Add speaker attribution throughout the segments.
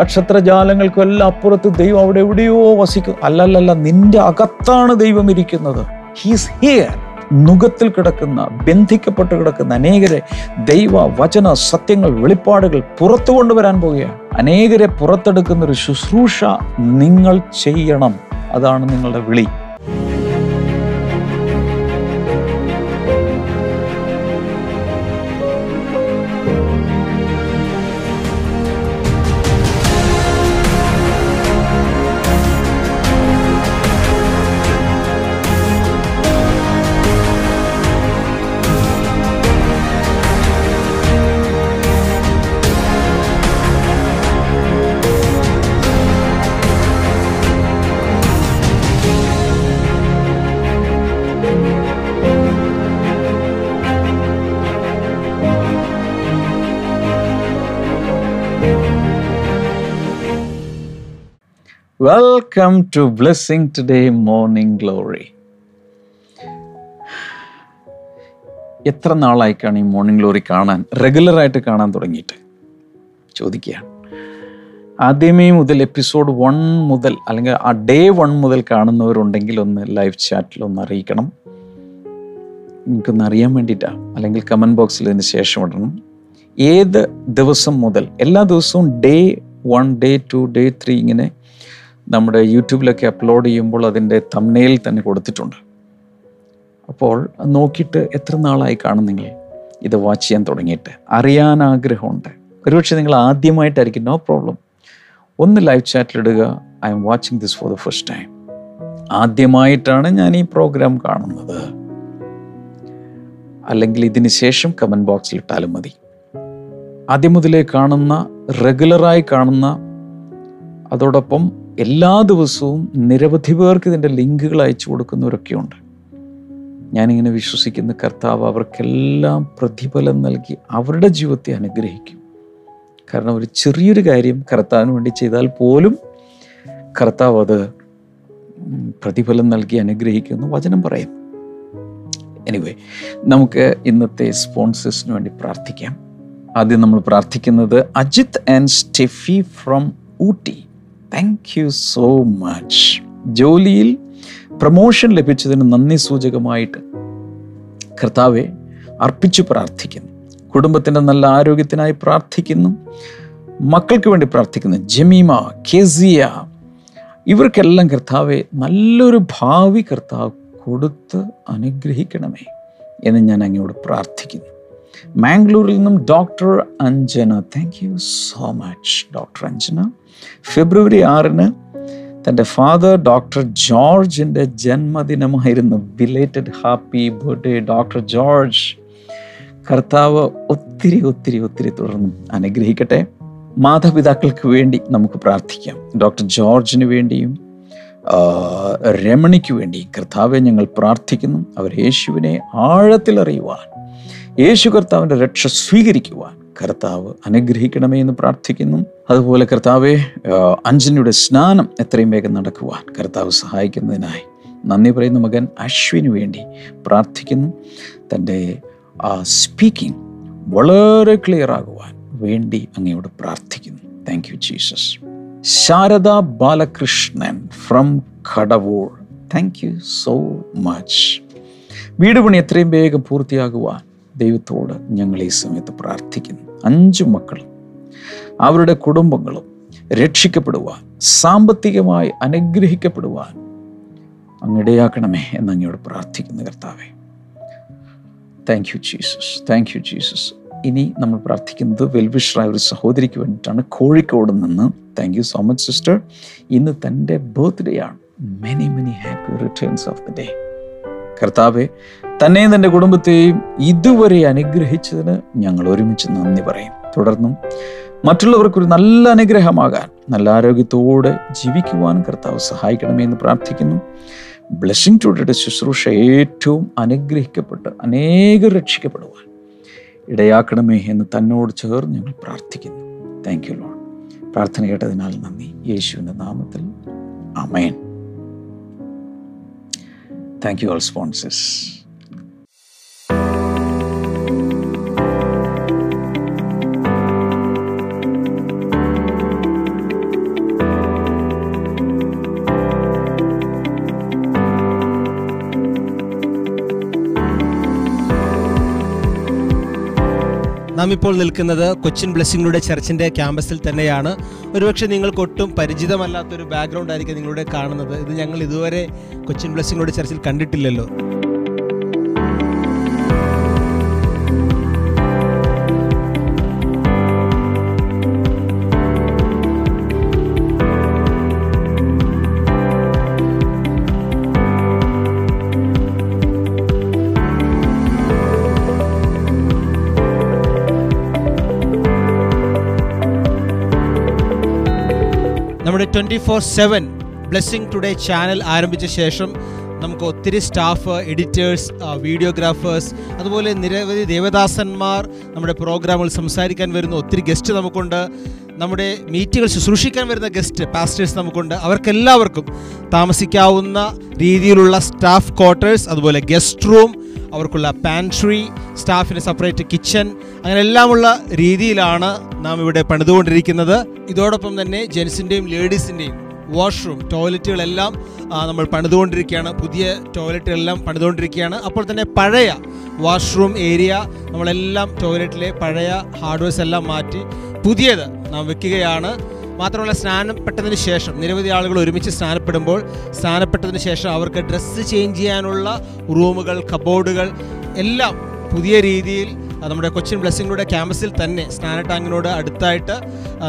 Speaker 1: നക്ഷത്രജാലങ്ങൾക്കും എല്ലാം അപ്പുറത്ത് ദൈവം അവിടെ എവിടെയോ വസിക്കും. അല്ലല്ലല്ല നിന്റെ അകത്താണ് ദൈവം ഇരിക്കുന്നത്. ഹീസ് ഹിയർ നുഖത്തിൽ കിടക്കുന്ന ബന്ധിക്കപ്പെട്ട് കിടക്കുന്ന അനേകരെ ദൈവ വചന സത്യങ്ങൾ വെളിപ്പാടുകൾ പുറത്തു കൊണ്ടുവരാൻ പോവുകയാണ്. അനേകരെ പുറത്തെടുക്കുന്ന ഒരു ശുശ്രൂഷ നിങ്ങൾ ചെയ്യണം. അതാണ് നിങ്ങളുടെ വിളി. Welcome to blessing today morning glory എത്ര നാളായിക്കാണ് ഈ മോർണിംഗ് ഗ്ലോറി കാണാൻ റെഗുലറായിട്ട് കാണാൻ തുടങ്ങിയിട്ട്? ചോദിക്കുകയാണ് ആദ്യമേ മുതൽ എപ്പിസോഡ് വൺ മുതൽ അല്ലെങ്കിൽ ആ ഡേ വൺ മുതൽ കാണുന്നവരുണ്ടെങ്കിൽ ഒന്ന് ലൈവ് ചാറ്റിൽ ഒന്ന് അറിയിക്കണം. എനിക്കൊന്ന് അറിയാൻ വേണ്ടിയിട്ടാണ് അല്ലെങ്കിൽ കമന്റ് ബോക്സിൽ ഇതിന് ശേഷം ഇടണം. ഏത് ദിവസം മുതൽ എല്ലാ ദിവസവും day one day two day three ഇങ്ങനെ നമ്മുടെ യൂട്യൂബിലൊക്കെ അപ്ലോഡ് ചെയ്യുമ്പോൾ അതിന്റെ തമ്മനയിൽ തന്നെ കൊടുത്തിട്ടുണ്ട്. അപ്പോൾ നോക്കിയിട്ട് എത്ര നാളായി നിങ്ങൾ ഇത് വാച്ച് ചെയ്യാൻ തുടങ്ങിയിട്ട്. അറിയാൻ ആഗ്രഹമുണ്ട്. ഒരുപക്ഷെ നിങ്ങൾ ആദ്യമായിട്ടായിരിക്കും. നോ പ്രോബ്ലം ഒന്ന് live ചാറ്റിലിടുക I am watching this for the first time ആദ്യമായിട്ടാണ് ഞാൻ ഈ പ്രോഗ്രാം കാണുന്നത്. അല്ലെങ്കിൽ ഇതിന് ശേഷം കമന്റ് ബോക്സിൽ ഇട്ടാലും മതി. ആദ്യം മുതലേ കാണുന്ന റെഗുലറായി കാണുന്ന അതോടൊപ്പം എല്ലാ ദിവസവും നിരവധി പേർക്ക് ഇതിന്റെ ലിങ്കുകൾ അയച്ചു കൊടുക്കുന്നവരൊക്കെയുണ്ട് ഞാനിങ്ങനെ വിശ്വസിക്കുന്ന കർത്താവ് അവർക്കെല്ലാം പ്രതിഫലം നൽകി അവരുടെ ജീവിതത്തെ അനുഗ്രഹിക്കും. കാരണം ഒരു ചെറിയൊരു കാര്യം കർത്താവിന് വേണ്ടി ചെയ്താൽ പോലും കർത്താവ് അത് പ്രതിഫലം നൽകി അനുഗ്രഹിക്കുമെന്ന് വചനം പറയും എനിവേ നമുക്ക് ഇന്നത്തെ സ്പോൺസേഴ്സിന് വേണ്ടി പ്രാർത്ഥിക്കാം. ആദ്യം നമ്മൾ പ്രാർത്ഥിക്കുന്നത് Ajith and Steffi from Ooty. Thank you so much ജോലിയിൽ പ്രമോഷൻ ലഭിച്ചതിന് നന്ദി സൂചകമായിട്ട് കർത്താവെ അർപ്പിച്ചു പ്രാർത്ഥിക്കുന്നു. കുടുംബത്തിന്റെ നല്ല ആരോഗ്യത്തിനായി പ്രാർത്ഥിക്കുന്നു. മക്കൾക്ക് വേണ്ടി പ്രാർത്ഥിക്കുന്നു. ജമീമ കെസിയ ഇവർക്കെല്ലാം കർത്താവെ നല്ലൊരു ഭാവി കർത്താവ് കൊടുത്ത് അനുഗ്രഹിക്കണമേ എന്ന് ഞാൻ അങ്ങയോട് പ്രാർത്ഥിക്കുന്നു. മാംഗ്ലൂരിൽ നിന്നും doctor Anjana. Thank you so much doctor Anjana. February ആറിന് തന്റെ ഫാദർ ഡോക്ടർ ജോർജിന്റെ ജന്മദിനമായിരുന്നു. Belated happy birthday doctor George. കർത്താവ് ഒത്തിരി ഒത്തിരി ഒത്തിരി തുടർന്നും അനുഗ്രഹിക്കട്ടെ. മാതാപിതാക്കൾക്ക് വേണ്ടി നമുക്ക് പ്രാർത്ഥിക്കാം. ഡോക്ടർ ജോർജിന് വേണ്ടിയും രമണിക്ക് വേണ്ടി കർത്താവെ ഞങ്ങൾ പ്രാർത്ഥിക്കുന്നു. അവർ യേശുവിനെ ആഴത്തിൽ അറിയുവാൻ യേശു കർത്താവിന്റെ രക്ഷ സ്വീകരിക്കുവാൻ കർത്താവ് അനുഗ്രഹിക്കണമേ എന്ന് പ്രാർത്ഥിക്കുന്നു. അതുപോലെ കർത്താവെ അഞ്ജനയുടെ സ്നാനം എത്രയും വേഗം നടക്കുവാൻ കർത്താവ് സഹായിക്കുന്നതിനായി നന്ദി പറയുന്ന മകൻ. അശ്വിന് വേണ്ടി പ്രാർത്ഥിക്കുന്നു. തന്റെ സ്പീക്കിംഗ് വളരെ ക്ലിയർ ആകുവാൻ വേണ്ടി അങ്ങയോട് പ്രാർത്ഥിക്കുന്നു. Thank you Jesus Sharada Balakrishnan from Kadavoor. Thank you so much വീട് പണി എത്രയും വേഗം പൂർത്തിയാകുവാൻ ദൈവത്തോട് ഞങ്ങൾ ഈ സമയത്ത് പ്രാർത്ഥിക്കുന്നു. അഞ്ചു മക്കളും അവരുടെ കുടുംബങ്ങളും രക്ഷിക്കപ്പെടുവാൻ സാമ്പത്തികമായി അനുഗ്രഹിക്കപ്പെടുവാൻ അങ്ങിടയാക്കണമേ എന്ന് അങ്ങയോട് പ്രാർത്ഥിക്കുന്നു കർത്താവെ. Thank you Jesus thank you Jesus ഇനി നമ്മൾ പ്രാർത്ഥിക്കുന്നത് വെൽവിഷറായ ഒരു സഹോദരിക്ക് വേണ്ടിയിട്ടാണ്. കോഴിക്കോട് നിന്ന്. Thank you so much sister ഇന്ന് തന്റെ ബർത്ത്ഡേ ആണ്. Many many happy returns of the day കർത്താവെ തന്നെയും തന്റെ കുടുംബത്തെയും ഇതുവരെ അനുഗ്രഹിച്ചതിന് ഞങ്ങൾ ഒരുമിച്ച് നന്ദി പറയും. തുടർന്നും മറ്റുള്ളവർക്കൊരു നല്ല അനുഗ്രഹമാകാൻ നല്ല ആരോഗ്യത്തോടെ ജീവിക്കുവാനും കർത്താവ് സഹായിക്കണമേ എന്ന് പ്രാർത്ഥിക്കുന്നു. ബ്ലെസ്സിങ് ടുഡേയുടെ ശുശ്രൂഷ ഏറ്റവും അനുഗ്രഹിക്കപ്പെട്ട് അനേകം രക്ഷിക്കപ്പെടുവാൻ ഇടയാക്കണമേ എന്ന് തന്നോട് ചേർന്ന് ഞങ്ങൾ പ്രാർത്ഥിക്കുന്നു. താങ്ക് യു ലോൺ പ്രാർത്ഥന കേട്ടതിനാൽ നന്ദി. യേശുവിന്റെ നാമത്തിൽ. അമേൻ താങ്ക് യു ഓൾ സ്പോൺസേഴ്സ്
Speaker 2: നാം ഇപ്പോൾ നിൽക്കുന്നത് കൊച്ചിൻ ബ്ലെസ്സിങ്ങളുടെ ചർച്ചിന്റെ ക്യാമ്പസിൽ തന്നെയാണ്. ഒരുപക്ഷെ നിങ്ങൾക്ക് ഒട്ടും പരിചിതമല്ലാത്തൊരു ബാക്ക്ഗ്രൗണ്ട് ആയിരിക്കും നിങ്ങളുടെ കാണുന്നത്. ഇത് ഞങ്ങൾ ഇതുവരെ കൊച്ചിൻ ബ്ലെസ്സിങ്ങളുടെ ചർച്ചിൽ കണ്ടിട്ടില്ലല്ലോ. Twenty four seven blessing today channel ആരംഭിച്ച ശേഷം നമുക്ക് ഒത്തിരി സ്റ്റാഫ് എഡിറ്റേഴ്സ് വീഡിയോഗ്രാഫേഴ്സ് അതുപോലെ നിരവധി ദേവദാസന്മാർ നമ്മുടെ പ്രോഗ്രാമുകൾ സംസാരിക്കാൻ വരുന്ന ഒത്തിരി ഗസ്റ്റ് നമുക്കുണ്ട്. നമ്മുടെ മീറ്റുകൾ ശുശ്രൂഷിക്കാൻ വരുന്ന ഗസ്റ്റ് പാസ്റ്റേഴ്സ് നമുക്കുണ്ട്. അവർക്കെല്ലാവർക്കും താമസിക്കാവുന്ന രീതിയിലുള്ള സ്റ്റാഫ് ക്വാർട്ടേഴ്സ് അതുപോലെ ഗസ്റ്റ് റൂം അവർക്കുള്ള പാൻട്രി സ്റ്റാഫിന് സെപ്പറേറ്റ് കിച്ചൺ അങ്ങനെ എല്ലാമുള്ള രീതിയിലാണ് നാം ഇവിടെ പണിതുകൊണ്ടിരിക്കുന്നത്. ഇതോടൊപ്പം തന്നെ ജെൻസിന്റെയും ലേഡീസിന്റെയും വാഷ്റൂം ടോയ്ലറ്റുകളെല്ലാം നമ്മൾ പണിതുകൊണ്ടിരിക്കുകയാണ്. പുതിയ ടോയ്ലറ്റുകളെല്ലാം പണിതുകൊണ്ടിരിക്കുകയാണ്. അപ്പോൾ തന്നെ പഴയ വാഷ്റൂം ഏരിയ നമ്മളെല്ലാം ടോയ്ലറ്റിലെ പഴയ ഹാർഡ്വെയർസ് എല്ലാം മാറ്റി പുതിയത് നാം വെക്കുകയാണ്. മാത്രമല്ല സ്നാനപ്പെട്ടതിന് ശേഷം നിരവധി ആളുകൾ ഒരുമിച്ച് സ്നാനപ്പെടുമ്പോൾ സ്നാനപ്പെട്ടതിന് ശേഷം അവർക്ക് ഡ്രസ്സ് ചേഞ്ച് ചെയ്യാനുള്ള റൂമുകൾ കബോർഡുകൾ എല്ലാം പുതിയ രീതിയിൽ നമ്മുടെ കൊച്ചിൻ ബ്ലെസ്സിങ്ങിലൂടെ ക്യാമ്പസിൽ തന്നെ സ്നാന ടാങ്കിനോട് അടുത്തായിട്ട്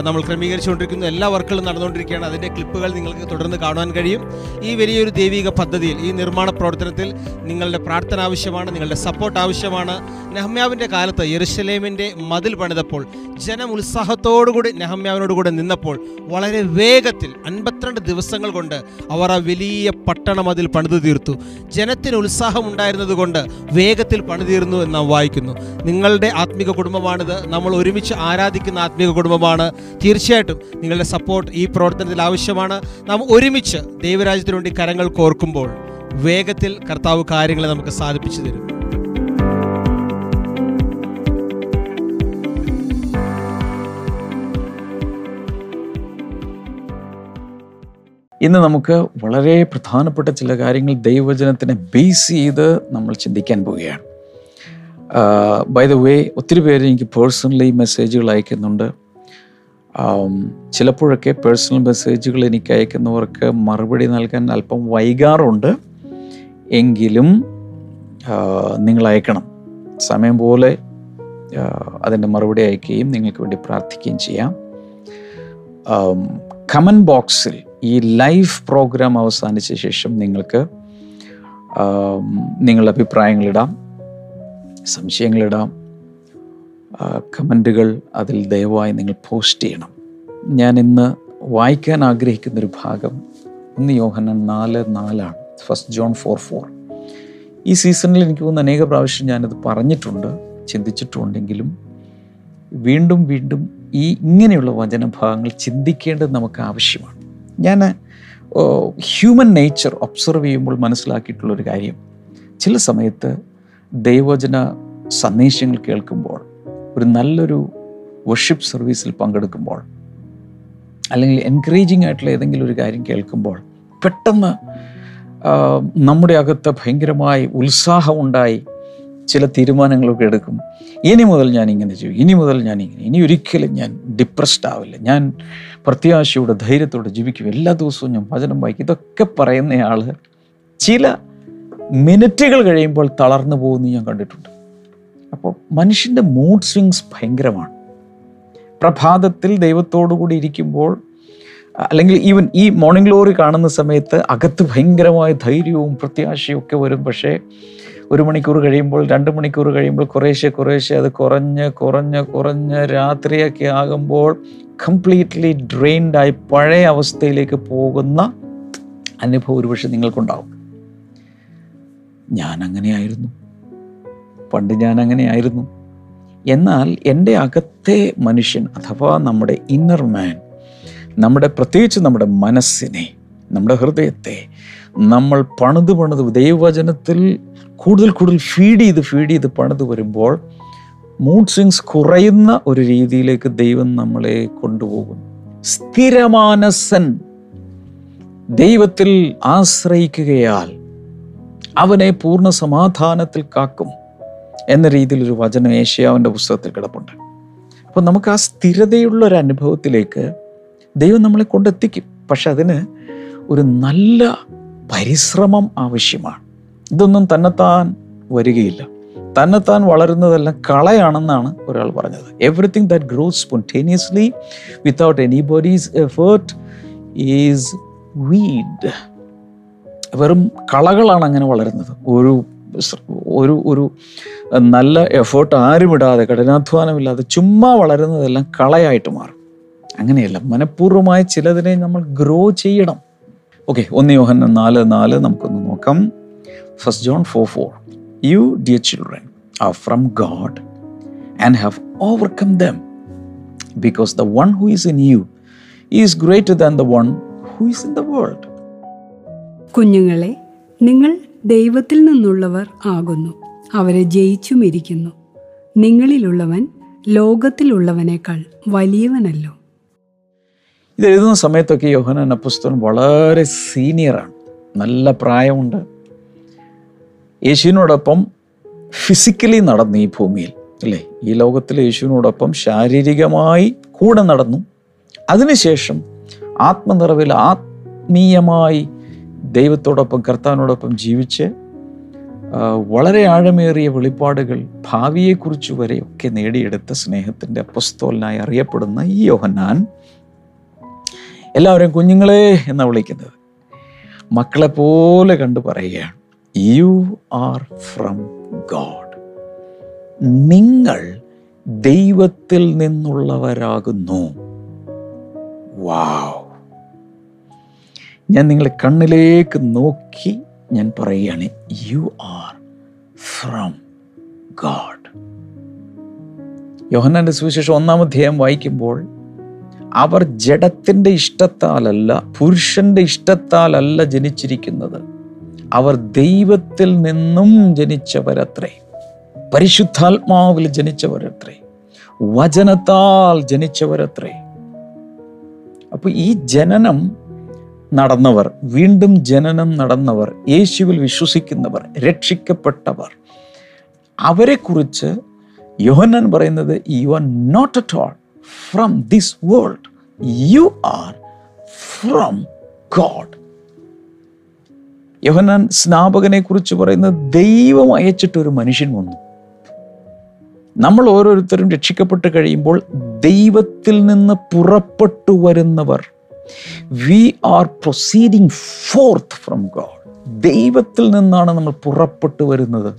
Speaker 2: നമ്മൾ ക്രമീകരിച്ചുകൊണ്ടിരിക്കുന്നു. എല്ലാ വർക്കുകളും നടന്നുകൊണ്ടിരിക്കുകയാണ്. അതിന്റെ ക്ലിപ്പുകൾ നിങ്ങൾക്ക് തുടർന്ന് കാണുവാൻ കഴിയും. ഈ വലിയൊരു ദൈവിക പദ്ധതിയിൽ ഈ നിർമ്മാണ പ്രവർത്തനത്തിൽ നിങ്ങളുടെ പ്രാർത്ഥന ആവശ്യമാണ് നിങ്ങളുടെ സപ്പോർട്ട് ആവശ്യമാണ്. നെഹമ്യാവിന്റെ കാലത്ത് യെറുശലേമിന്റെ മതിൽ പണിതപ്പോൾ ജനം ഉത്സാഹത്തോടുകൂടി നെഹമ്യാവിനോട് കൂടെ നിന്നപ്പോൾ വളരെ വേഗത്തിൽ അൻപത്തിരണ്ട് ദിവസങ്ങൾ കൊണ്ട് അവർ ആ വലിയ പട്ടണം അതിൽ പണിതു തീർത്തു. ജനത്തിന് ഉത്സാഹമുണ്ടായിരുന്നതുകൊണ്ട് കൊണ്ട് വേഗത്തിൽ പണിതീർന്നു എന്ന് നാം വായിക്കുന്നു നിങ്ങളുടെ ആത്മീക കുടുംബമാണിത്. നമ്മൾ ഒരുമിച്ച് ആരാധിക്കുന്ന ആത്മീക കുടുംബമാണ്. തീർച്ചയായിട്ടും നിങ്ങളുടെ സപ്പോർട്ട് ഈ പ്രവർത്തനത്തിൽ ആവശ്യമാണ്. നാം ഒരുമിച്ച് ദൈവരാജ്യത്തിനു വേണ്ടി കരങ്ങൾ കോർക്കുമ്പോൾ വേഗത്തിൽ കർത്താവ് കാര്യങ്ങളെ നമുക്ക് സാധിപ്പിച്ചു തരും.
Speaker 1: ഇന്ന് നമുക്ക് വളരെ പ്രധാനപ്പെട്ട ചില കാര്യങ്ങൾ ദൈവവചനത്തിനെ ബേസ് ചെയ്ത് നമ്മൾ ചിന്തിക്കാൻ പോവുകയാണ്. ബൈ ദ വേ ഒത്തിരി പേര് എനിക്ക് പേഴ്സണലി മെസ്സേജുകൾ അയക്കുന്നുണ്ട്. ചിലപ്പോഴൊക്കെ പേഴ്സണൽ മെസ്സേജുകൾ എനിക്ക് അയക്കുന്നവർക്ക് മറുപടി നൽകാൻ അല്പം വൈകാറുണ്ട്. എങ്കിലും നിങ്ങൾ അയക്കണം. സമയം പോലെ അതിന്റെ മറുപടി അയക്കുകയും നിങ്ങൾക്ക് വേണ്ടി പ്രാർത്ഥിക്കുകയും ചെയ്യാം. കമന്റ് ബോക്സിൽ ഈ ലൈവ് പ്രോഗ്രാം അവസാനിച്ച ശേഷം നിങ്ങൾക്ക് നിങ്ങളുടെ അഭിപ്രായങ്ങളിടാം സംശയങ്ങളിടാം. കമന്റുകൾ അതിൽ ദയവായി നിങ്ങൾ പോസ്റ്റ് ചെയ്യണം. ഞാൻ ഇന്ന് വായിക്കാൻ ആഗ്രഹിക്കുന്നൊരു ഭാഗം ഒന്ന് യോഹനൻ നാല് നാലാണ്. ഫസ്റ്റ് ജോൺ ഫോർ ഫോർ ഈ സീസണിൽ എനിക്ക് തോന്നുന്നു അനേക പ്രാവശ്യം ഞാനത് പറഞ്ഞിട്ടുണ്ട് ചിന്തിച്ചിട്ടുണ്ടെങ്കിലും വീണ്ടും വീണ്ടും ഈ ഇങ്ങനെയുള്ള വചനഭാഗങ്ങൾ ചിന്തിക്കേണ്ടത് നമുക്ക് ആവശ്യമാണ്. ഞാൻ ഹ്യൂമൻ നേച്ചർ ഒബ്സർവ് ചെയ്യുമ്പോൾ മനസ്സിലാക്കിയിട്ടുള്ളൊരു കാര്യം. ചില സമയത്ത് ദൈവവചന സന്ദേശങ്ങൾ കേൾക്കുമ്പോൾ ഒരു നല്ലൊരു വർഷിപ്പ് സർവീസിൽ പങ്കെടുക്കുമ്പോൾ അല്ലെങ്കിൽ എൻകറേജിങ് ആയിട്ടുള്ള ഏതെങ്കിലും ഒരു കാര്യം കേൾക്കുമ്പോൾ പെട്ടെന്ന് നമ്മുടെ അകത്ത് ഭയങ്കരമായി ഉത്സാഹമുണ്ടായി ചില തീരുമാനങ്ങളൊക്കെ എടുക്കും. ഇനി മുതൽ ഞാൻ ഇങ്ങനെ ചെയ്യും ഇനി മുതൽ ഞാൻ ഇങ്ങനെ ഇനി ഒരിക്കലും ഞാൻ ഡിപ്രസ്ഡ് ആവില്ല. ഞാൻ പ്രത്യാശയോടെ ധൈര്യത്തോടെ ജീവിക്കും. എല്ലാ ദിവസവും ഞാൻ വചനം വായിക്കും. ഇതൊക്കെ പറയുന്നയാൾ ചില മിനിറ്റുകൾ കഴിയുമ്പോൾ തളർന്നു പോകുന്നത് ഞാൻ കണ്ടിട്ടുണ്ട്. അപ്പോൾ മനുഷ്യന്റെ മൂഡ് സ്വിങ്സ് ഭയങ്കരമാണ്. പ്രഭാതത്തിൽ ദൈവത്തോടു കൂടി ഇരിക്കുമ്പോൾ അല്ലെങ്കിൽ ഈവൻ ഈ മോർണിംഗ് ഗ്ലോറി കാണുന്ന സമയത്ത് അകത്ത് ഭയങ്കരമായ ധൈര്യവും പ്രത്യാശയും ഒക്കെ വരും. പക്ഷേ ഒരു മണിക്കൂർ കഴിയുമ്പോൾ രണ്ട് മണിക്കൂർ കഴിയുമ്പോൾ കുറേശ്ശെ കുറേശ്ശെ അത് കുറഞ്ഞ് കുറഞ്ഞ് കുറഞ്ഞ് രാത്രിയൊക്കെ ആകുമ്പോൾ കംപ്ലീറ്റ്ലി ഡ്രെയിൻഡായി പഴയ അവസ്ഥയിലേക്ക് പോകുന്ന അനുഭവം ഒരുപക്ഷെ നിങ്ങൾക്കുണ്ടാവും. ഞാൻ അങ്ങനെയായിരുന്നു പണ്ട് ഞാൻ അങ്ങനെയായിരുന്നു എന്നാൽ എന്റെ അകത്തെ മനുഷ്യൻ അഥവാ നമ്മുടെ ഇന്നർ മാൻ നമ്മുടെ പ്രത്യേകിച്ച് നമ്മുടെ മനസ്സിനെ നമ്മുടെ ഹൃദയത്തെ നമ്മൾ പണിത് പണിത് ദൈവവചനത്തിൽ കൂടുതൽ കൂടുതൽ ഫീഡ് ചെയ്ത് ഫീഡ് ചെയ്ത് പണിത് വരുമ്പോൾ മൂഡ് സ്വിങ്സ് കുറയുന്ന ഒരു രീതിയിലേക്ക് ദൈവം നമ്മളെ കൊണ്ടുപോകും സ്ഥിരമാനസൻ ദൈവത്തിൽ ആശ്രയിക്കുകയാൽ അവനെ പൂർണ സമാധാനത്തിൽ കാക്കും എന്ന രീതിയിലൊരു വചനം ഏഷ്യാവിന്റെ പുസ്തകത്തിൽ കിടപ്പുണ്ട്. അപ്പോൾ നമുക്ക് ആ സ്ഥിരതയുള്ള ഒരു അനുഭവത്തിലേക്ക് ദൈവം നമ്മളെ കൊണ്ടെത്തിക്കും. പക്ഷെ അതിന് ഒരു നല്ല പരിശ്രമം ആവശ്യമാണ്. ഇതൊന്നും തന്നെത്താൻ വരികയില്ല. തന്നെത്താൻ വളരുന്നതെല്ലാം കളയാണെന്നാണ് ഒരാൾ പറഞ്ഞത്. Everything that grows spontaneously without any body's effort is weed വെറും കളകളാണ് അങ്ങനെ വളരുന്നത്. ഒരു ഒരു ഒരു നല്ല എഫേർട്ട് ആരും ഇടാതെ കഠിനാധ്വാനമില്ലാതെ ചുമ്മാ വളരുന്നതെല്ലാം കളയായിട്ട് മാറും. അങ്ങനെയല്ല മനഃപൂർവമായ ചിലതിനെ നമ്മൾ ഗ്രോ ചെയ്യണം. ഓക്കെ ഒന്ന് യോഹൻ നാല് നാല് നമുക്കൊന്ന് നോക്കാം. First John four four you dear children are from God and have overcome them because the one who is in you is greater than the one who is in the world
Speaker 3: കുഞ്ഞുങ്ങളെ നിങ്ങൾ ദൈവത്തിൽ നിന്നുള്ളവർ ആകുന്നു. അവരെ ജയിച്ചുമിരിക്കുന്നു നിങ്ങളിലുള്ളവൻ ലോകത്തിലുള്ളവനേക്കാൾ വലിയവനല്ലോ.
Speaker 1: ഇത് എഴുതുന്ന സമയത്തൊക്കെ യോഹനാൻ പുസ്തകം വളരെ സീനിയറാണ് നല്ല പ്രായമുണ്ട്. യേശുവിനോടൊപ്പം ഫിസിക്കലി നടന്നു ഈ ഭൂമിയിൽ അല്ലേ? ഈ ലോകത്തിൽ യേശുവിനോടൊപ്പം ശാരീരികമായി കൂടെ നടന്നു. അതിനുശേഷം ആത്മനിറവിൽ ആത്മീയമായി ദൈവത്തോടൊപ്പം കർത്താവിനോടൊപ്പം ജീവിച്ച് വളരെ ആഴമേറിയ വെളിപ്പാടുകൾ ഭാവിയെക്കുറിച്ച് വരെ ഒക്കെ നേടിയെടുത്ത സ്നേഹത്തിന്റെ അപ്പസ്തോലിനായി അറിയപ്പെടുന്ന ഈ യോഹന്നാൻ. എല്ലാവരെയും കുഞ്ഞുങ്ങളെ എന്നാണ് വിളിക്കുന്നത്? മക്കളെ പോലെ കണ്ടു പറയുകയാണ്. യു ആർ ഫ്രം ഗോഡ് നിങ്ങൾ ദൈവത്തിൽ നിന്നുള്ളവരാകുന്നു. വാവ് ഞാൻ നിങ്ങളെ കണ്ണിലേക്ക് നോക്കി ഞാൻ പറയുകയാണ് യു ആർ ഫ്രം ഗാഡ് യോഹന്നാന്റെ സുവിശേഷം ഒന്നാം അധ്യായം വായിക്കുമ്പോൾ അവർ ജഡത്തിന്റെ ഇഷ്ടത്താലല്ല പുരുഷന്റെ ഇഷ്ടത്താലല്ല ജനിച്ചിരിക്കുന്നത്. അവർ ദൈവത്തിൽ നിന്നും ജനിച്ചവരത്രേ. പരിശുദ്ധാത്മാവിൽ ജനിച്ചവരത്രേ. വചനത്താൽ ജനിച്ചവരത്രേ. അപ്പോൾ ഈ ജനനം നടന്നവർ വീണ്ടും ജനനം നടന്നവർ യേശുവിൽ വിശ്വസിക്കുന്നവർ രക്ഷിക്കപ്പെട്ടവർ. അവരെക്കുറിച്ച് യോഹന്നാൻ പറയുന്നത് you are not at all from this world you are from God യോഹന്നാൻ സ്നാപകനെ കുറിച്ച് പറയുന്നത് ദൈവം അയച്ചിട്ട് ഒരു മനുഷ്യൻ വന്നു. നമ്മൾ ഓരോരുത്തരും രക്ഷിക്കപ്പെട്ട് കഴിയുമ്പോൾ ദൈവത്തിൽ നിന്ന് പുറപ്പെട്ടു വരുന്നവർ. We are proceeding forth from God ദൈവത്തിൽ നിന്നാണ് നമ്മൾ പുറപ്പെട്ടു വരുന്നത്.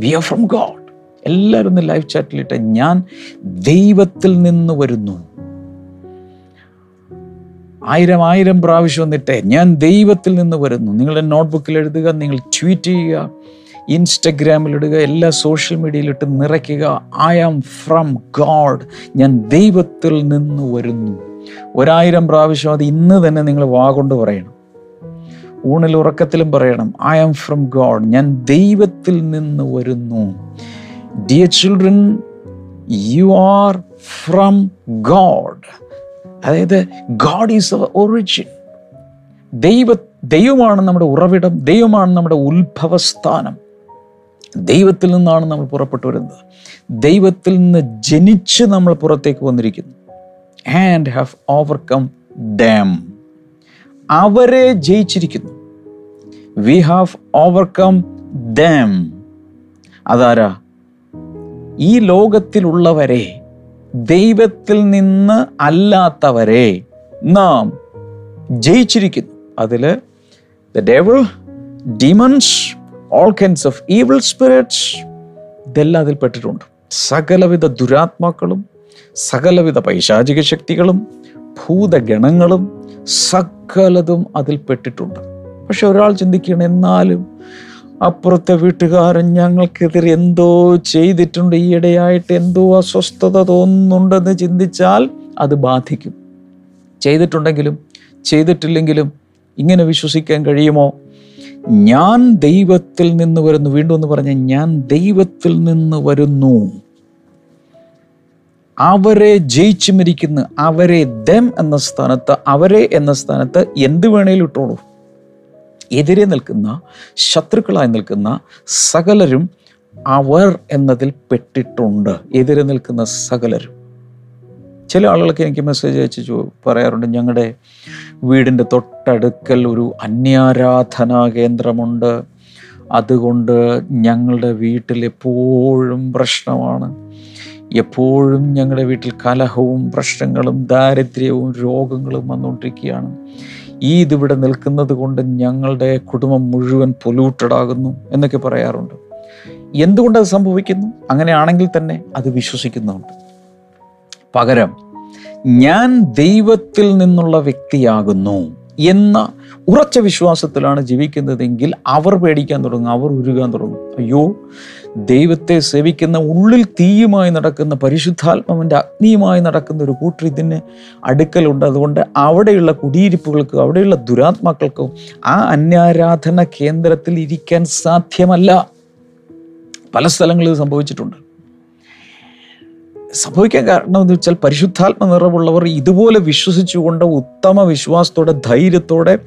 Speaker 1: വി ആർ ഫ്രം ഗോഡ് എല്ലാവരും ഒന്ന് ലൈവ് ചാറ്റിലിട്ട് ഞാൻ ദൈവത്തിൽ നിന്ന് വരുന്നു. ആയിരം ആയിരം പ്രാവശ്യം വന്നിട്ട് ഞാൻ ദൈവത്തിൽ നിന്ന് വരുന്നു. നിങ്ങളുടെ നോട്ട്ബുക്കിൽ എഴുതുക നിങ്ങൾ ട്വീറ്റ് ചെയ്യുക ഇൻസ്റ്റഗ്രാമിലിടുക എല്ലാ സോഷ്യൽ മീഡിയയിലിട്ട് നിറയ്ക്കുക. ഐ ആം ഫ്രം ഗോഡ് ഞാൻ ദൈവത്തിൽ നിന്ന് വരുന്നു. ഒരായിരം പ്രാവശ്യം അത് ഇന്ന് തന്നെ നിങ്ങൾ വാ കൊണ്ട് പറയണം. ഊണിൽ ഉറക്കത്തിലും പറയണം ഐ ആം ഫ്രം ഗോഡ് ഞാൻ ദൈവത്തിൽ നിന്ന് വരുന്നു. Dear children you are from God അതായത് ഗോഡ് ഈസ് അവർ ഒറിജിൻ ദൈവ ദൈവമാണ് നമ്മുടെ ഉറവിടം ദൈവമാണ് നമ്മുടെ ഉത്ഭവസ്ഥാനം. ദൈവത്തിൽ നിന്നാണ് നമ്മൾ പുറപ്പെട്ടു വരുന്നത്. ദൈവത്തിൽ നിന്ന് ജനിച്ച് നമ്മൾ പുറത്തേക്ക് വന്നിരിക്കുന്നു. ആൻഡ് ഹാവ് ഓവർകം ഡാം അവരെ ജയിച്ചിരിക്കുന്നു. വി ഹാവ് ഓവർകം ഡാം അതാരാ? ഈ ലോകത്തിലുള്ളവരെ ദൈവത്തിൽ നിന്ന് അല്ലാത്തവരെ നാം ജയിച്ചിരിക്കുന്നു. അതിൽ the devil demons all kinds of evil spirits ഇതെല്ലാം അതിൽ പെട്ടിട്ടുണ്ട്. സകലവിധ ദുരാത്മാക്കളും സകലവിധ പൈശാചിക ശക്തികളും ഭൂതഗണങ്ങളും സകലതും അതിൽ പെട്ടിട്ടുണ്ട്. പക്ഷെ ഒരാൾ ചിന്തിക്കണം എന്നാലും അപ്പുറത്തെ വീട്ടുകാരൻ ഞങ്ങൾക്കെതിരെ എന്തോ ചെയ്തിട്ടുണ്ട് ഈയിടെയായിട്ട് എന്തോ അസ്വസ്ഥത തോന്നുന്നുണ്ടെന്ന് ചിന്തിച്ചാൽ അത് ബാധിക്കും. ചെയ്തിട്ടുണ്ടെങ്കിലും ചെയ്തിട്ടില്ലെങ്കിലും ഇങ്ങനെ വിശ്വസിക്കാൻ കഴിയുമോ? ഞാൻ ദൈവത്തിൽ നിന്ന് വരുന്നു. വീണ്ടും എന്ന് പറഞ്ഞാൽ ഞാൻ ദൈവത്തിൽ നിന്ന് വരുന്നു. അവരെ ജയിച്ചു മരിക്കുന്ന അവരെ ദം എന്ന സ്ഥാനത്ത് അവരെ എന്ന സ്ഥാനത്ത് എന്ത് വേണേലും ഇട്ടോളൂ. എതിരെ നിൽക്കുന്ന ശത്രുക്കളായി നിൽക്കുന്ന സകലരും അവർ എന്നതിൽ പെട്ടിട്ടുണ്ട്. എതിരെ നിൽക്കുന്ന സകലരും. ചില ആളുകൾക്ക് എനിക്ക് മെസ്സേജ് അയച്ച് പറയാറുണ്ട് ഞങ്ങളുടെ വീടിന്റെ തൊട്ടടുക്കൽ ഒരു അന്യാരാധനാ കേന്ദ്രമുണ്ട്. അതുകൊണ്ട് ഞങ്ങളുടെ വീട്ടിൽ എപ്പോഴും പ്രശ്നമാണ്. എപ്പോഴും ഞങ്ങളുടെ വീട്ടിൽ കലഹവും പ്രശ്നങ്ങളും ദാരിദ്ര്യവും രോഗങ്ങളും വന്നുകൊണ്ടിരിക്കുകയാണ്. ഈ ഇതിവിടെ നിൽക്കുന്നത് കൊണ്ട് ഞങ്ങളുടെ കുടുംബം മുഴുവൻ പൊല്യൂട്ടഡ് ആകുന്നു എന്നൊക്കെ പറയാറുണ്ട്. എന്തുകൊണ്ടത് സംഭവിക്കുന്നു? അങ്ങനെയാണെങ്കിൽ തന്നെ അത് വിശ്വസിക്കുന്നുണ്ട്. പകരം ഞാൻ ദൈവത്തിൽ നിന്നുള്ള വ്യക്തിയാകുന്നു. എന്ന ഉറച്ച വിശ്വാസത്തിലാണ് ജീവിക്കുന്നതെങ്കിൽ അവർ പേടിക്കാൻ തുടങ്ങും അവർ ഉരുകാൻ തുടങ്ങും. അയ്യോ ദൈവത്തെ സേവിക്കുന്ന ഉള്ളിൽ തീയുമായി നടക്കുന്ന പരിശുദ്ധാത്മാവിന്റെ അഗ്നിയുമായി നടക്കുന്ന ഒരു കൂട്ടർ ഇതിന് അടുക്കലുണ്ട്. അതുകൊണ്ട് അവിടെയുള്ള കുടിയിരിപ്പുകൾക്കും അവിടെയുള്ള ദുരാത്മാക്കൾക്കും ആ അന്യാരാധന കേന്ദ്രത്തിൽ ഇരിക്കാൻ സാധ്യമല്ല. പല സ്ഥലങ്ങളിൽ സംഭവിച്ചിട്ടുണ്ട്. സംഭവിക്കാൻ കാരണം എന്ന് വെച്ചാൽ പരിശുദ്ധാത്മ നിറവുള്ളവർ ഇതുപോലെ വിശ്വസിച്ചുകൊണ്ട് ഉത്തമ വിശ്വാസത്തോടെ ധൈര്യത്തോടെ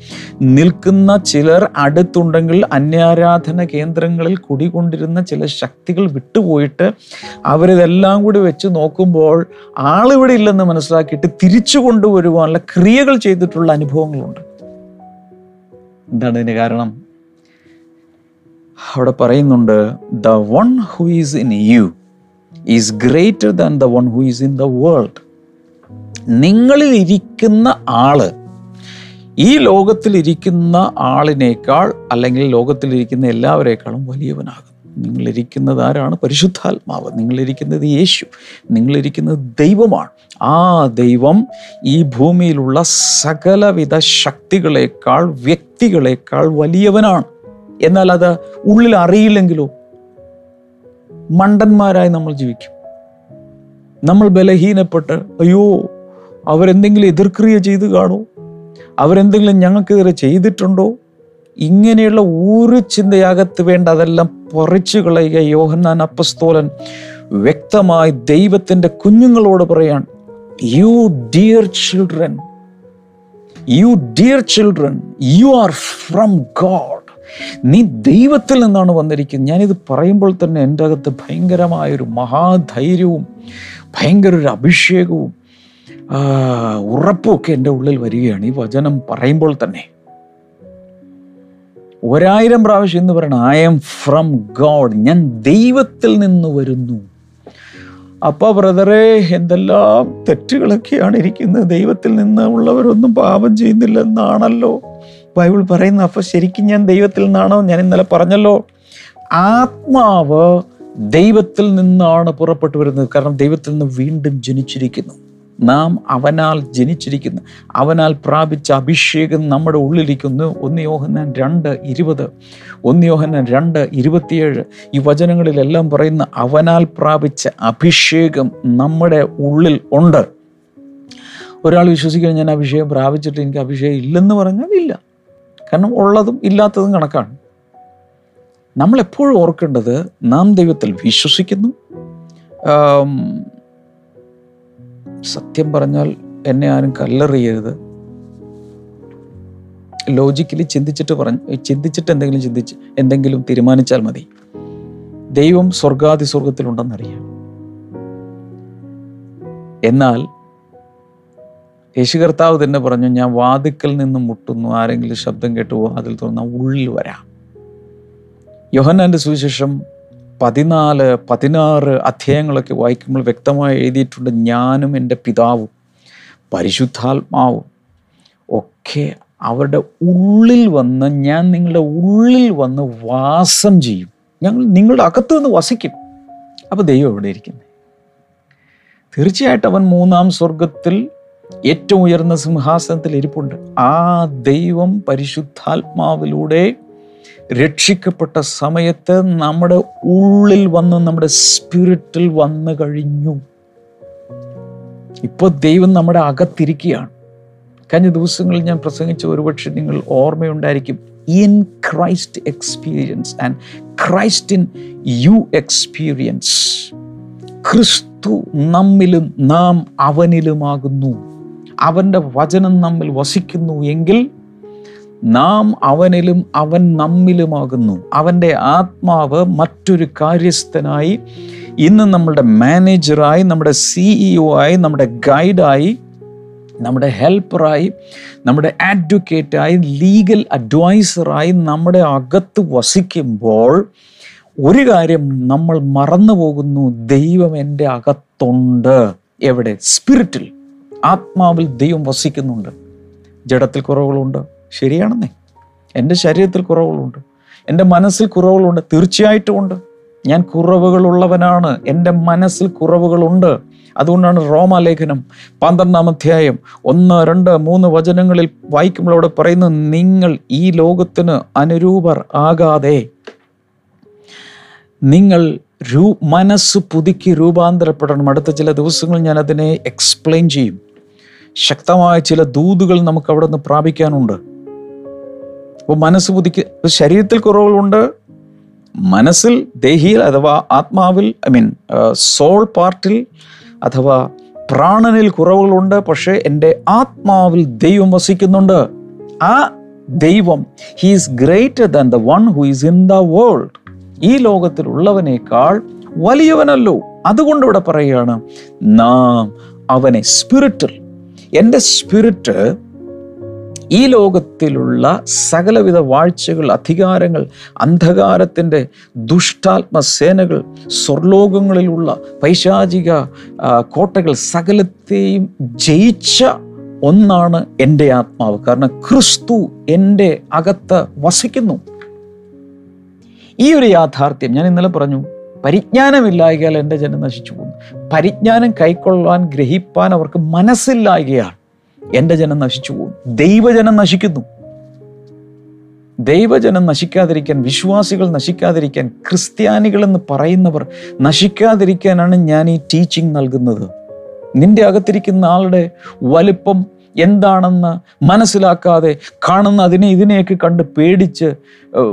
Speaker 1: നിൽക്കുന്ന ചിലർ അടുത്തുണ്ടെങ്കിൽ അന്യാരാധന കേന്ദ്രങ്ങളിൽ കുടികൊണ്ടിരുന്ന ചില ശക്തികൾ വിട്ടുപോയിട്ട് അവരിതെല്ലാം കൂടി വെച്ച് നോക്കുമ്പോൾ ആളിവിടെ ഇല്ലെന്ന് മനസ്സിലാക്കിയിട്ട് തിരിച്ചു കൊണ്ടുവരുവാനുള്ള ക്രിയകൾ ചെയ്തിട്ടുള്ള അനുഭവങ്ങളുണ്ട്. എന്താണ് ഇതിന് കാരണം? അവിടെ പറയുന്നുണ്ട് the one who is in you is greater than the one who is in the world നിങ്ങളിൽ ഇരിക്കുന്ന ആൾ ഈ ലോകത്തിൽ ഇരിക്കുന്ന ആളിനേക്കാൾ അല്ലെങ്കിൽ ലോകത്തിലിരിക്കുന്ന എല്ലാവരേക്കാളും വലിയവനാകും നിങ്ങളിരിക്കുന്നത് ആരാണ്? പരിശുദ്ധാത്മാവ്. നിങ്ങളിരിക്കുന്നത് യേശു. നിങ്ങളിരിക്കുന്നത് ദൈവമാണ്. ആ ദൈവം ഈ ഭൂമിയിലുള്ള സകലവിധ ശക്തികളേക്കാൾ വ്യക്തികളേക്കാൾ വലിയവനാണ്. എന്നാൽ അത് ഉള്ളിൽ അറിയില്ലെങ്കിലോ? മണ്ടന്മാരായി നമ്മൾ ജീവിക്കും. നമ്മൾ ബലഹീനപ്പെട്ട് അയ്യോ അവരെന്തെങ്കിലും എതിർക്രിയ ചെയ്ത് കാണോ അവരെന്തെങ്കിലും ഞങ്ങൾക്കെതിരെ ചെയ്തിട്ടുണ്ടോ? ഇങ്ങനെയുള്ള ഒരു ചിന്തയകത്ത് വേണ്ട അതെല്ലാം പറിച്ചു കളയുക. യോഹന്നാൻ അപ്പസ്തോലൻ വ്യക്തമായി ദൈവത്തിന്റെ കുഞ്ഞുങ്ങളോട് പറയാൻ you dear children you dear children you are from God നീ ദൈവത്തിൽ നിന്നാണ് വന്നിരിക്കുന്നത്. ഞാനിത് പറയുമ്പോൾ തന്നെ എന്റെ അകത്ത് ഭയങ്കരമായൊരു മഹാധൈര്യവും ഭയങ്കര ഒരു അഭിഷേകവും ഉറപ്പുമൊക്കെ എന്റെ ഉള്ളിൽ വരികയാണ് ഈ വചനം പറയുമ്പോൾ തന്നെ. ഒരായിരം പ്രാവശ്യം എന്ന് പറയണം ഐ എം ഫ്രം ഗോഡ് ഞാൻ ദൈവത്തിൽ നിന്ന് വരുന്നു. അപ്പോൾ ബ്രദറെ എന്തെല്ലാം തെറ്റുകളൊക്കെയാണ് ഇരിക്കുന്നത്. ദൈവത്തിൽ നിന്ന് ഉള്ളവരൊന്നും പാപം ചെയ്യുന്നില്ലെന്നാണല്ലോ. ബൈബിൾ പറയുന്നു അപ്പോൾ ശരിക്കും ഞാൻ ദൈവത്തിൽ നിന്നാണോ? ഞാൻ ഇന്നലെ പറഞ്ഞല്ലോ ആത്മാവ് ദൈവത്തിൽ നിന്നാണ് പുറപ്പെട്ടു വരുന്നത്. കാരണം ദൈവത്തിൽ നിന്ന് വീണ്ടും ജനിച്ചിരിക്കുന്നു. നാം അവനാൽ ജനിച്ചിരിക്കുന്നു. അവനാൽ പ്രാപിച്ച അഭിഷേകം നമ്മുടെ ഉള്ളിലിരിക്കുന്നു. ഒന്ന് യോഹന്നാൻ രണ്ട് ഇരുപത് ഒന്ന് യോഹന്നാൻ രണ്ട് ഇരുപത്തിയേഴ്. ഈ വചനങ്ങളിലെല്ലാം പറയുന്ന അവനാൽ പ്രാപിച്ച അഭിഷേകം നമ്മുടെ ഉള്ളിൽ ഉണ്ട്. ഒരാൾ വിശ്വസിക്കണം ഞാൻ അഭിഷേകം പ്രാപിച്ചിട്ട് എനിക്ക് അഭിഷേകം ഇല്ലെന്ന് പറഞ്ഞാൽ ഇല്ല. കാരണം ഉള്ളതും ഇല്ലാത്തതും കണക്കാണ്. നമ്മൾ എപ്പോഴും ഓർക്കേണ്ടത് നാം ദൈവത്തിൽ വിശ്വസിക്കുന്നു. സത്യം പറഞ്ഞാൽ എന്നെ ആരും കല്ലെറിയരുത്. ലോജിക്കലി ചിന്തിച്ചിട്ട് പറഞ്ഞ് ചിന്തിച്ചിട്ട് എന്തെങ്കിലും ചിന്തിച്ച് എന്തെങ്കിലും തീരുമാനിച്ചാൽ മതി. ദൈവം സ്വർഗാതി സ്വർഗത്തിലുണ്ടെന്നറിയാം എന്നാൽ യേശു കർത്താവ് തന്നെ പറഞ്ഞു ഞാൻ വാതിക്കൽ നിന്ന് മുട്ടുന്നു. ആരെങ്കിലും ശബ്ദം കേട്ടു അതിൽ തുറന്നാൽ ഉള്ളിൽ വരാം. യോഹന്നാന്റെ സുവിശേഷം പതിനാല് പതിനാറ് അധ്യായങ്ങളൊക്കെ വായിക്കുമ്പോൾ വ്യക്തമായി എഴുതിയിട്ടുണ്ട് ഞാനും എന്റെ പിതാവും പരിശുദ്ധാത്മാവും ഒക്കെ അവരുടെ ഉള്ളിൽ വന്ന് ഞാൻ നിങ്ങളുടെ ഉള്ളിൽ വന്ന് വാസം ചെയ്യും. ഞങ്ങൾ നിങ്ങളുടെ അകത്ത് നിന്ന് വസിക്കും. അപ്പോൾ ദൈവം എവിടെ ഇരിക്കുന്നത് തീർച്ചയായിട്ടും അവൻ മൂന്നാം സ്വർഗത്തിൽ ഏറ്റവും ഉയർന്ന സിംഹാസനത്തിൽ ഇരിപ്പുണ്ട്. ആ ദൈവം പരിശുദ്ധാത്മാവിലൂടെ രക്ഷിക്കപ്പെട്ട സമയത്ത് നമ്മുടെ ഉള്ളിൽ വന്ന് നമ്മുടെ സ്പിരിറ്റിൽ വന്നു കഴിഞ്ഞു. ഇപ്പോൾ ദൈവം നമ്മുടെ അകത്തിരിക്കുകയാണ്. കഴിഞ്ഞ ദിവസങ്ങളിൽ ഞാൻ പ്രസംഗിച്ച ഒരുപക്ഷെ നിങ്ങൾ ഓർമ്മയുണ്ടായിരിക്കും. In Christ experience and Christ in you experience. ക്രിസ്തു നമ്മിലും നാം അവനിലുമാകുന്നു. അവന്റെ വചനം നമ്മിൽ വസിക്കുന്നു എങ്കിൽ നാം അവനിലും അവൻ നമ്മിലുമാകുന്നു. അവന്റെ ആത്മാവ് മറ്റൊരു കാര്യസ്ഥനായി ഇന്ന് നമ്മളുടെ മാനേജറായി നമ്മുടെ സിഇഒ ആയി നമ്മുടെ ഗൈഡായി നമ്മുടെ ഹെൽപ്പറായി നമ്മുടെ അഡ്വക്കേറ്റായി ലീഗൽ അഡ്വൈസറായി നമ്മുടെ അകത്ത് വസിക്കുമ്പോൾ ഒരു കാര്യം നമ്മൾ മറന്നു പോകുന്നു ദൈവം എന്റെ അകത്തുണ്ട്. എവിടെ? സ്പിരിറ്റിൽ. ആത്മാവിൽ ദൈവം വസിക്കുന്നുണ്ട്. ജഡത്തിൽ കുറവുകളുണ്ട്. ശരിയാണെന്നേ. എന്റെ ശരീരത്തിൽ കുറവുകളുണ്ട്. എന്റെ മനസ്സിൽ കുറവുകളുണ്ട്. തീർച്ചയായിട്ടും ഉണ്ട്. ഞാൻ കുറവുകളുള്ളവനാണ്. എന്റെ മനസ്സിൽ കുറവുകളുണ്ട്. അതുകൊണ്ടാണ് റോമാലേഖനം പന്ത്രണ്ടാം അധ്യായം ഒന്ന് രണ്ട് മൂന്ന് വചനങ്ങളിൽ വായിക്കുമ്പോൾ അവിടെ പറയുന്നത് നിങ്ങൾ ഈ ലോകത്തിന് അനുരൂപർ ആകാതെ നിങ്ങൾ രൂ മനസ്സ് പുതുക്കി രൂപാന്തരപ്പെടണം. അടുത്ത ചില ദിവസങ്ങൾ ഞാൻ അതിനെ എക്സ്പ്ലെയിൻ ചെയ്യും. ശക്തമായ ചില ദൂതുകൾ നമുക്ക് അവിടെ നിന്ന് പ്രാപിക്കാനുണ്ട്. അപ്പോൾ മനസ്സ് പുതുക്കി ശരീരത്തിൽ കുറവുകളുണ്ട്. മനസ്സിൽ ദേഹിയിൽ അഥവാ ആത്മാവിൽ ഐ മീൻ സോൾ പാർട്ടിൽ അഥവാ പ്രാണനിൽ കുറവുകളുണ്ട്. പക്ഷേ എന്റെ ആത്മാവിൽ ദൈവം വസിക്കുന്നുണ്ട്. ആ ദൈവം he's greater than the one who is in the world ഈ ലോകത്തിലുള്ളവനേക്കാൾ വലിയവനല്ലോ. അതുകൊണ്ട് ഇവിടെ പറയുകയാണ് നാം അവനെ സ്പിരിറ്റിൽ എന്റെ സ്പിരിറ്റ് ഈ ലോകത്തിലുള്ള സകലവിധ വാഴ്ചകൾ അധികാരങ്ങൾ അന്ധകാരത്തിന്റെ ദുഷ്ടാത്മസേനകൾ സ്വർലോകങ്ങളിലുള്ള പൈശാചിക കോട്ടകൾ സകലത്തെയും ജയിച്ച ഒന്നാണ് എന്റെ ആത്മാവ്. കാരണം ക്രിസ്തു എന്റെ അകത്ത് വസിക്കുന്നു. ഈ ഒരു യാഥാർത്ഥ്യം ഞാൻ ഇന്നലെ പറഞ്ഞു. പരിജ്ഞാനമില്ലായകയാൽ എന്റെ ജനം നശിച്ചു പോകുന്നു. പരിജ്ഞാനം കൈക്കൊള്ളാൻ ഗ്രഹിപ്പാൻ അവർക്ക് മനസ്സില്ലായകയാൽ എന്റെ ജനം നശിച്ചു പോകും ദൈവജനം നശിക്കുന്നു. ദൈവജനം നശിക്കാതിരിക്കാൻ വിശ്വാസികൾ നശിക്കാതിരിക്കാൻ ക്രിസ്ത്യാനികൾ എന്ന് പറയുന്നവർ നശിക്കാതിരിക്കാനാണ് ഞാൻ ഈ ടീച്ചിങ് നൽകുന്നത്. നിന്റെ അകത്തിരിക്കുന്ന ആളുടെ വലുപ്പം എന്താണെന്ന് മനസ്സിലാക്കാതെ കാണുന്ന അതിനെ ഇതിനെയൊക്കെ കണ്ട് പേടിച്ച്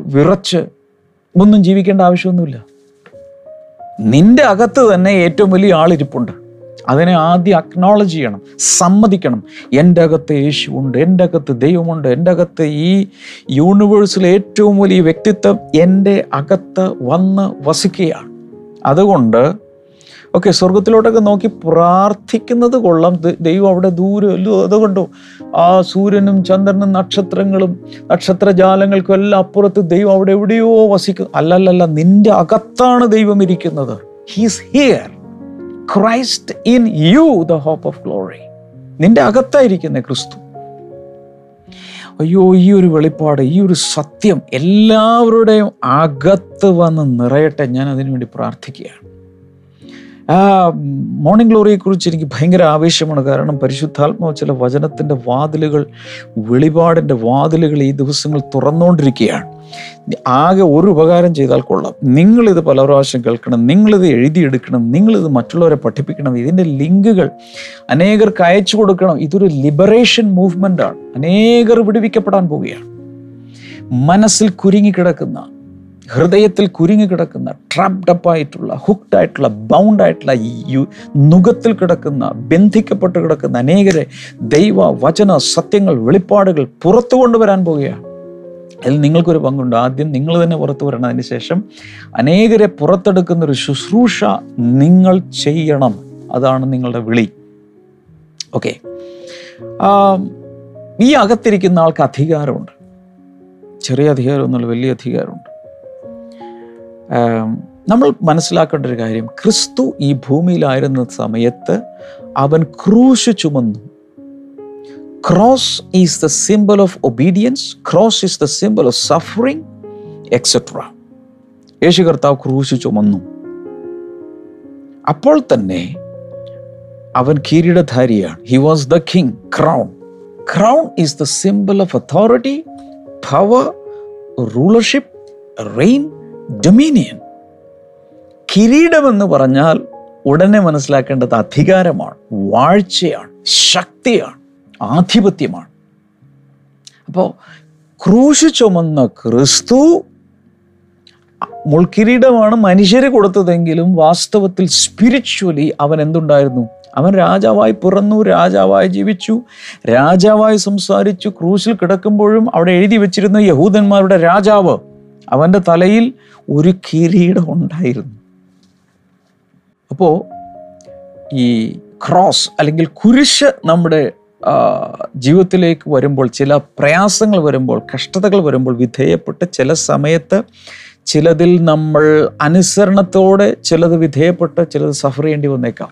Speaker 1: വിറച്ച് ഒന്നും ജീവിക്കേണ്ട ആവശ്യമൊന്നുമില്ല. നിന്റെ അകത്ത് തന്നെ ഏറ്റവും വലിയ ആളിരിപ്പുണ്ട്. അതിനെ ആദ്യം അക്നോളജ് ചെയ്യണം സമ്മതിക്കണം. എന്റെ അകത്ത് യേശുവുണ്ട് എന്റെ അകത്ത് ദൈവമുണ്ട് എന്റെ അകത്ത് ഈ യൂണിവേഴ്സിലെ ഏറ്റവും വലിയ വ്യക്തിത്വം എന്റെ അകത്ത് വന്ന് വസിക്കുകയാണ്. അതുകൊണ്ട് ഓക്കെ സ്വർഗത്തിലോട്ടൊക്കെ നോക്കി പ്രാർത്ഥിക്കുന്നത് കൊള്ളാം. ദൈവം അവിടെ ദൂരമല്ലോ അതുകൊണ്ടോ ആ സൂര്യനും ചന്ദ്രനും നക്ഷത്രങ്ങളും നക്ഷത്രജാലങ്ങൾക്കും എല്ലാം അപ്പുറത്ത് ദൈവം അവിടെ എവിടെയോ വസിക്കും അല്ലല്ലല്ല നിന്റെ അകത്താണ് ദൈവം ഇരിക്കുന്നത്. He's here Christ in you the hope of glory നിന്റെ അകത്തായിരിക്കുന്ന ക്രിസ്തു. അയ്യോ ഈ ഒരു വെളിപ്പാട് ഈ ഒരു സത്യം എല്ലാവരുടെയും അകത്ത് വന്ന് നിറയട്ടെ. ഞാൻ അതിനുവേണ്ടി പ്രാർത്ഥിക്കുകയാണ്. ആ മോർണിംഗ് ഗ്ലോറിയെ കുറിച്ച് എനിക്ക് ഭയങ്കര ആവേശമാണ്. കാരണം പരിശുദ്ധാത്മാവ് ചില വചനത്തിന്റെ വാതിലുകൾ വെളിപാടിന്റെ വാതിലുകൾ ഈ ദിവസങ്ങൾ തുറന്നുകൊണ്ടിരിക്കുകയാണ്. ആകെ ഒരു ഉപകാരം ചെയ്താൽ കൊള്ളാം. നിങ്ങളിത് പല പ്രാവശ്യം കേൾക്കണം നിങ്ങളിത് എഴുതിയെടുക്കണം നിങ്ങളിത് മറ്റുള്ളവരെ പഠിപ്പിക്കണം. ഇതിന്റെ ലിങ്കുകൾ അനേകർക്ക് അയച്ചു കൊടുക്കണം. ഇതൊരു ലിബറേഷൻ മൂവ്മെന്റാണ് അനേകർ വിടുവിക്കപ്പെടാൻ പോവുകയാണ്. മനസ്സിൽ കുരുങ്ങിക്കിടക്കുന്ന ഹൃദയത്തിൽ കുരുങ്ങിക്കിടക്കുന്ന ട്രാപ്ഡപ്പ് ആയിട്ടുള്ള ഹുക്ഡ് ആയിട്ടുള്ള ബൗണ്ട് ആയിട്ടുള്ള നുഖത്തിൽ കിടക്കുന്ന ബന്ധിക്കപ്പെട്ട് കിടക്കുന്ന അനേകരെ ദൈവ വചന സത്യങ്ങൾ വെളിപ്പാടുകൾ പുറത്തു കൊണ്ടുവരാൻ പോവുകയാണ് അതിൽ നിങ്ങൾക്കൊരു പങ്കുണ്ട്. ആദ്യം നിങ്ങൾ തന്നെ പുറത്തു വരണം. ശേഷം അനേകരെ പുറത്തെടുക്കുന്ന ഒരു ശുശ്രൂഷ നിങ്ങൾ ചെയ്യണം. അതാണ് നിങ്ങളുടെ വിളി. ഓക്കെ. ഈ അകത്തിരിക്കുന്ന ആൾക്ക് അധികാരമുണ്ട്. ചെറിയ അധികാരമൊന്നുമില്ല വലിയ അധികാരമുണ്ട്. നമ്മൾ മനസ്സിലാക്കേണ്ട ഒരു കാര്യം ക്രിസ്തു ഈ ഭൂമിയിലായിരുന്ന സമയത്ത് അവൻ ക്രൂശ് ചുമന്നു. Cross is the symbol of obedience cross is the symbol of suffering etcetera യേശു കർത്താവ് ക്രൂശ് ചുമന്നു. അപ്പോൾ തന്നെ അവൻ കിരീടധാരിയാണ്. He was the king crown crown is the symbol of authority power rulership reign dominion കിരീടമെന്ന് പറഞ്ഞാൽ ഉടനെ മനസ്സിലാക്കേണ്ടത് അധികാരമാണ് വാഴ്ചയാണ് ശക്തിയാണ് ആധിപത്യമാണ്. അപ്പോൾ ക്രൂശ് ചുമന്ന ക്രിസ്തു മുൾക്കിരീടമാണ് മനുഷ്യരെ കൊടുത്തതെങ്കിലും വാസ്തവത്തിൽ സ്പിരിച്വലി അവൻ എന്തുണ്ടായിരുന്നു? അവൻ രാജാവായി പിറന്നു രാജാവായി ജീവിച്ചു രാജാവായി സംസാരിച്ചു ക്രൂശിൽ കിടക്കുമ്പോഴും അവിടെ എഴുതി വെച്ചിരുന്ന യഹൂദന്മാരുടെ രാജാവ് അവന്റെ തലയിൽ ഒരു കിരീടം ഉണ്ടായിരുന്നു. അപ്പോൾ ഈ ക്രോസ് അല്ലെങ്കിൽ കുരിശ് നമ്മുടെ ജീവിതത്തിലേക്ക് വരുമ്പോൾ ചില പ്രയാസങ്ങൾ വരുമ്പോൾ കഷ്ടതകൾ വരുമ്പോൾ വിധേയപ്പെട്ട് ചില സമയത്ത് ചിലതിൽ നമ്മൾ അനുസരണത്തോടെ ചിലത് വിധേയപ്പെട്ട് ചിലത് സഫർ ചെയ്യേണ്ടി വന്നേക്കാം.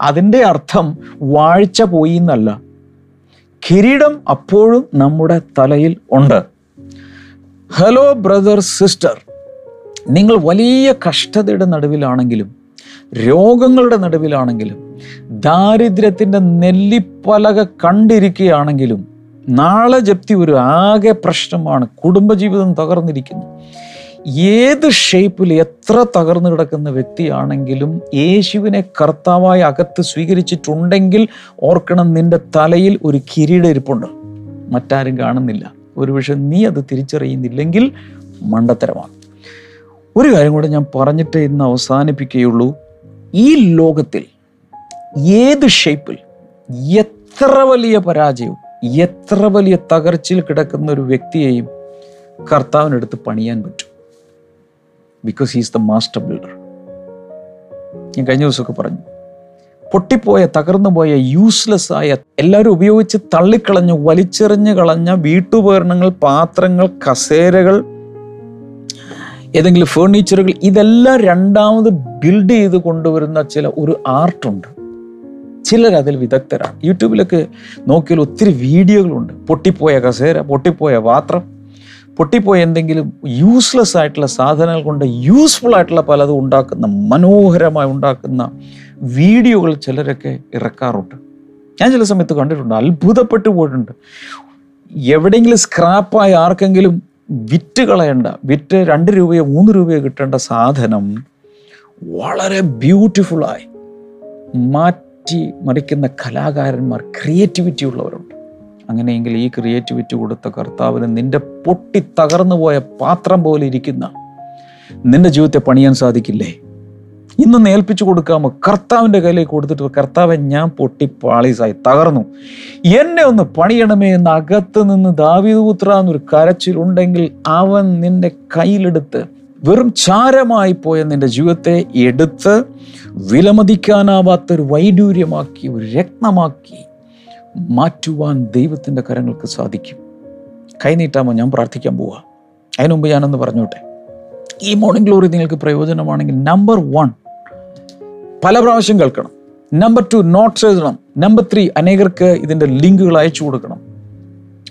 Speaker 1: അതിന്റെ അർത്ഥം വാഴ്ച പോയി എന്നല്ല. കിരീടം അപ്പോഴും നമ്മുടെ തലയിൽ ഉണ്ട്. ഹലോ ബ്രദർ സിസ്റ്റർ നിങ്ങൾ വലിയ കഷ്ടതയുടെ നടുവിലാണെങ്കിലും രോഗങ്ങളുടെ നടുവിലാണെങ്കിലും ദാരിദ്ര്യത്തിന്റെ നെല്ലിപ്പലക കണ്ടിരിക്കുകയാണെങ്കിലും നാളെ ജപ്തി ഒരു ആകെ പ്രശ്നമാണ്. കുടുംബജീവിതം തകർന്നിരിക്കുന്നു. ഏത് ഷേപ്പിൽ എത്ര തകർന്നു കിടക്കുന്ന വ്യക്തിയാണെങ്കിലും യേശുവിനെ കർത്താവായി അകത്ത് സ്വീകരിച്ചിട്ടുണ്ടെങ്കിൽ ഓർക്കണം നിന്റെ തലയിൽ ഒരു കിരീടം ഇരിപ്പുണ്ട്. മറ്റാരും കാണുന്നില്ല. ഒരുപക്ഷെ നീ അത് തിരിച്ചറിയുന്നില്ലെങ്കിൽ മണ്ടത്തരമാണ്. ഒരു കാര്യം കൂടെ ഞാൻ പറഞ്ഞിട്ട് ഇന്ന് അവസാനിപ്പിക്കുകയുള്ളൂ. ഈ ലോകത്തിൽ ഏത് ഷേപ്പിൽ എത്ര വലിയ പരാജയവും എത്ര വലിയ തകർച്ചയിൽ കിടക്കുന്ന ഒരു വ്യക്തിയെയും കർത്താവിനടുത്ത് പണിയാൻ പറ്റും. Because he's the master builder ഞാൻ കഴിഞ്ഞ ദിവസമൊക്കെ പറഞ്ഞു. പൊട്ടിപ്പോയ തകർന്നു പോയ യൂസ്ലെസ് ആയ എല്ലാവരും ഉപയോഗിച്ച് തള്ളിക്കളഞ്ഞ് വലിച്ചെറിഞ്ഞ് കളഞ്ഞ വീട്ടുപകരണങ്ങൾ പാത്രങ്ങൾ കസേരകൾ ഏതെങ്കിലും ഫേർണിച്ചറുകൾ ഇതെല്ലാം രണ്ടാമത് ബിൽഡ് ചെയ്ത് കൊണ്ടുവരുന്ന ചില ഒരു ആർട്ടുണ്ട് ചിലർ അതിൽ വിദഗ്ധരാണ്. യൂട്യൂബിലൊക്കെ നോക്കിയാൽ ഒത്തിരി വീഡിയോകളുണ്ട്. പൊട്ടിപ്പോയ കസേര പൊട്ടിപ്പോയ പാത്രം പൊട്ടിപ്പോയ എന്തെങ്കിലും യൂസ്ലെസ് ആയിട്ടുള്ള സാധനങ്ങൾ കൊണ്ട് യൂസ്ഫുൾ ആയിട്ടുള്ള പലതും ഉണ്ടാക്കുന്ന മനോഹരമായി ഉണ്ടാക്കുന്ന വീഡിയോകൾ ചിലരൊക്കെ ഇറക്കാറുണ്ട്. ഞാൻ ചില സമയത്ത് കണ്ടിട്ടുണ്ട് അത്ഭുതപ്പെട്ടു പോയിട്ടുണ്ട്. എവിടെയെങ്കിലും സ്ക്രാപ്പായി ആർക്കെങ്കിലും വിറ്റ് കളയണ്ട വിറ്റ് രണ്ട് രൂപയോ മൂന്ന് രൂപയോ കിട്ടേണ്ട സാധനം വളരെ ബ്യൂട്ടിഫുള്ളായി മാറ്റി മറിക്കുന്ന കലാകാരന്മാർ ക്രിയേറ്റിവിറ്റി ഉള്ളവരുണ്ട്. അങ്ങനെയെങ്കിൽ ഈ ക്രിയേറ്റിവിറ്റി കൊടുത്ത കർത്താവിന് നിന്റെ പൊട്ടി തകർന്നു പോയ പാത്രം പോലെ ഇരിക്കുന്ന നിന്റെ ജീവിതത്തെ പണിയാൻ സാധിക്കില്ലേ? ഇന്നൊന്ന് ഏൽപ്പിച്ചു കൊടുക്കാമോ? കർത്താവിന്റെ കയ്യിലേക്ക് കൊടുത്തിട്ട് കർത്താവെ ഞാൻ പൊട്ടി പാളീസായി തകർന്നു. എന്നെ ഒന്ന് പണിയണമേ എന്ന് അകത്ത് നിന്ന് ദാവീദുപുത്ര എന്നൊരു കരച്ചിലുണ്ടെങ്കിൽ അവൻ നിന്റെ കയ്യിലെടുത്ത് വെറും ചാരമായി പോയ നിന്റെ ജീവിതത്തെ എടുത്ത് വിലമതിക്കാനാവാത്തൊരു വൈഡൂര്യമാക്കി ഒരു രത്നമാക്കി മാറ്റുവാൻ ദൈവത്തിന്റെ കരങ്ങൾക്ക് സാധിക്കും. കൈനീട്ടാമോ ഞാൻ പ്രാർത്ഥിക്കാൻ പോവാ. അതിനു മുമ്പ് ഞാനൊന്ന് പറഞ്ഞോട്ടെ. ഈ മോർണിംഗ് ഗ്ലോറി നിങ്ങൾക്ക് പ്രയോജനമാണെങ്കിൽ നമ്പർ വൺ പല പ്രാവശ്യം കേൾക്കണം. നമ്പർ ടു നോട്ട്സ് എഴുതണം. നമ്പർ ത്രീ അനേകർക്ക് ഇതിന്റെ ലിങ്കുകൾ അയച്ചു കൊടുക്കണം.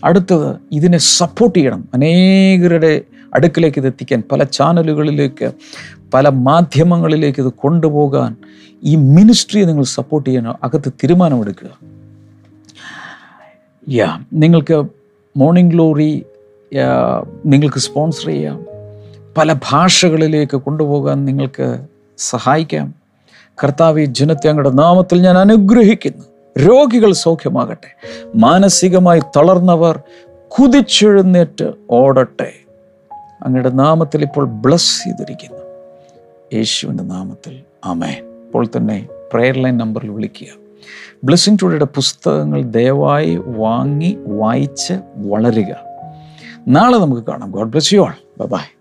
Speaker 1: അടുത്തത് ഇതിനെ സപ്പോർട്ട് ചെയ്യണം. അനേകരുടെ അടുക്കിലേക്ക് ഇത് എത്തിക്കാൻ പല ചാനലുകളിലേക്ക് പല മാധ്യമങ്ങളിലേക്ക് ഇത് കൊണ്ടുപോകാൻ ഈ മിനിസ്ട്രിയെ നിങ്ങൾ സപ്പോർട്ട് ചെയ്യാൻ അകത്ത് തീരുമാനമെടുക്കുക. യാ നിങ്ങൾക്ക് മോർണിംഗ് ഗ്ലോറി നിങ്ങൾക്ക് സ്പോൺസർ ചെയ്യാം. പല ഭാഷകളിലേക്ക് കൊണ്ടുപോകാൻ നിങ്ങൾക്ക് സഹായിക്കാം. കർത്താവ് ഈ ജനത്തെ അങ്ങയുടെ നാമത്തിൽ ഞാൻ അനുഗ്രഹിക്കുന്നു. രോഗികൾ സൗഖ്യമാകട്ടെ. മാനസികമായി തളർന്നവർ കുതിച്ചെഴുന്നേറ്റ് ഓടട്ടെ. അങ്ങയുടെ നാമത്തിൽ ഇപ്പോൾ ബ്ലസ് ചെയ്തിരിക്കുന്നു. യേശുവിന്റെ നാമത്തിൽ. അമേ ഇപ്പോൾ തന്നെ പ്രെയർ ലൈൻ നമ്പറിൽ വിളിക്കുക. ബ്ലെസ്സിങ് ടുഡേയുടെ പുസ്തകങ്ങൾ ദയവായി വാങ്ങി വായിച്ച് വളരുക. നാളെ നമുക്ക് കാണാം. God bless you all. Bye